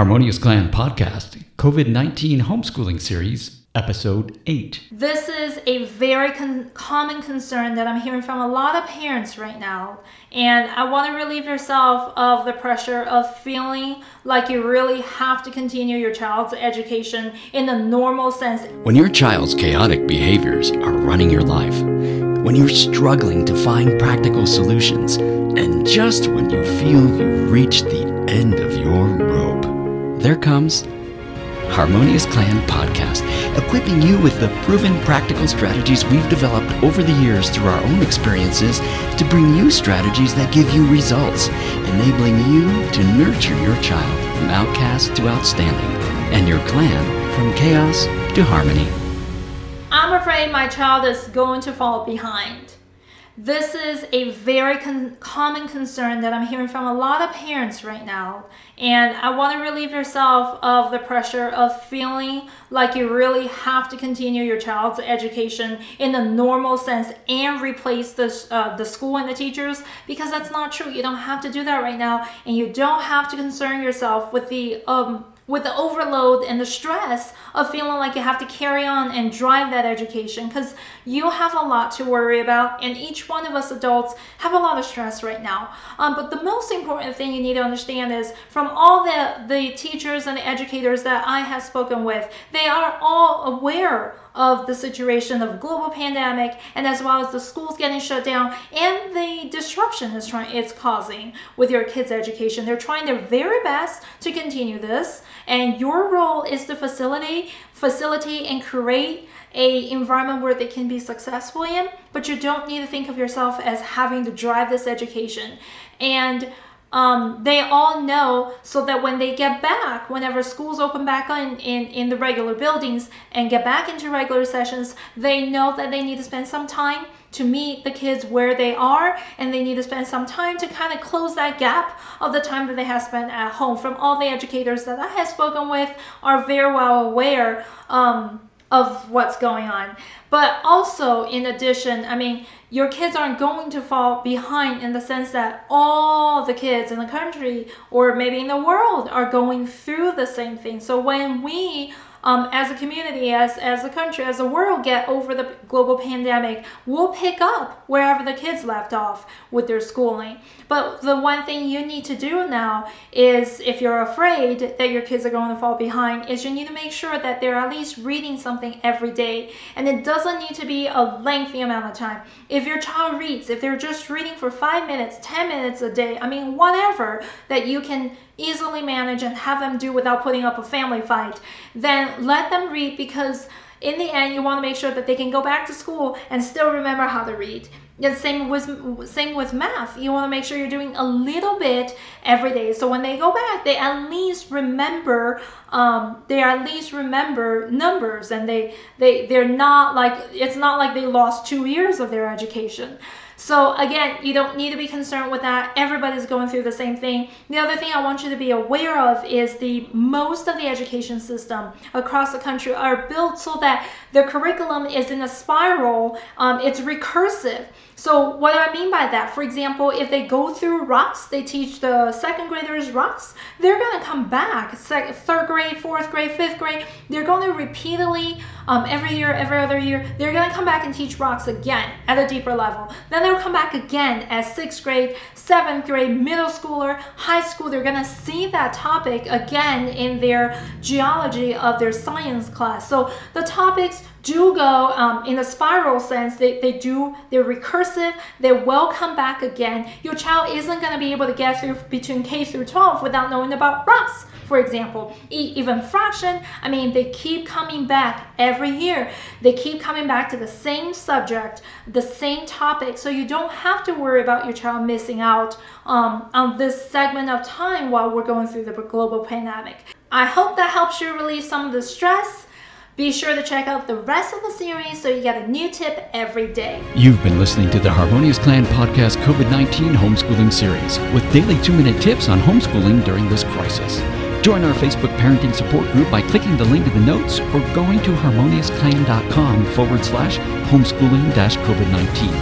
Harmonious Clan Podcast, COVID 19 Homeschooling Series, Episode 8. This is a very con- common concern that I'm hearing from a lot of parents right now. And I want to relieve yourself of the pressure of feeling like you really have to continue your child's education in the normal sense. When your child's chaotic behaviors are running your life, when you're struggling to find practical solutions, and just when you feel you've reached the end of your rope, there comes Harmonious Clan Podcast, equipping you with the proven practical strategies we've developed over the years through our own experiences to bring you strategies that give you results, enabling you to nurture your child from outcast to outstanding, and your clan from chaos to harmony. I'm afraid my child is going to fall behind. This is a very con- common concern that I'm hearing from a lot of parents right now. And I want to relieve yourself of the pressure of feeling like you really have to continue your child's education in the normal sense and replace the, uh, the school and the teachers because that's not true. You don't have to do that right now. And you don't have to concern yourself with the um, with the overload and the stress of feeling like you have to carry on and drive that education because you have a lot to worry about and each one of us adults have a lot of stress right now. Um, but the most important thing you need to understand is from all the, the teachers and the educators that i have spoken with they are all aware of the situation of global pandemic and as well as the schools getting shut down and the disruption it's, trying, it's causing with your kids education. They're trying their very best to continue this and your role is to facilitate facilitate and create a environment where they can be successful in but you don't need to think of yourself as having to drive this education. And um, they all know so that when they get back, whenever schools open back in, in, in the regular buildings and get back into regular sessions, they know that they need to spend some time to meet the kids where they are and they need to spend some time to kind of close that gap of the time that they have spent at home. From all the educators that I have spoken with are very well aware um, of what's going on. But also, in addition, I mean, your kids aren't going to fall behind in the sense that all the kids in the country or maybe in the world are going through the same thing. So when we um, as a community, as, as a country, as a world get over the global pandemic, we'll pick up wherever the kids left off with their schooling. But the one thing you need to do now is, if you're afraid that your kids are going to fall behind, is you need to make sure that they're at least reading something every day. And it doesn't need to be a lengthy amount of time. If your child reads, if they're just reading for five minutes, 10 minutes a day, I mean, whatever that you can easily manage and have them do without putting up a family fight, then let them read because in the end you want to make sure that they can go back to school and still remember how to read. The same with same with math. You want to make sure you're doing a little bit every day. So when they go back, they at least remember. Um, they at least remember numbers, and they they they're not like it's not like they lost two years of their education. So again, you don't need to be concerned with that. Everybody's going through the same thing. The other thing I want you to be aware of is the most of the education system across the country are built so that the curriculum is in a spiral. Um, it's recursive. So what do I mean by that? For example, if they go through rocks, they teach the second graders rocks, they're going to come back, third grade, fourth grade, fifth grade, they're going to repeatedly, um, every year, every other year, they're going to come back and teach rocks again at a deeper level. Then come back again as sixth grade, seventh grade, middle schooler, high school. They're going to see that topic again in their geology of their science class. So the topics do go um, in a spiral sense. They, they do, they're recursive, they will come back again. Your child isn't going to be able to get through between K through 12 without knowing about rocks for example, even fraction, I mean, they keep coming back every year. They keep coming back to the same subject, the same topic, so you don't have to worry about your child missing out um, on this segment of time while we're going through the global pandemic. I hope that helps you relieve some of the stress. Be sure to check out the rest of the series so you get a new tip every day. You've been listening to the Harmonious Clan Podcast COVID 19 Homeschooling Series with daily two minute tips on homeschooling during this crisis. Join our Facebook parenting support group by clicking the link in the notes or going to harmoniousclan.com forward slash homeschooling COVID 19.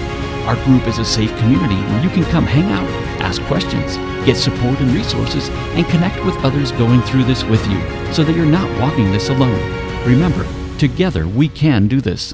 Our group is a safe community where you can come hang out, ask questions, get support and resources, and connect with others going through this with you so that you're not walking this alone. Remember, together we can do this.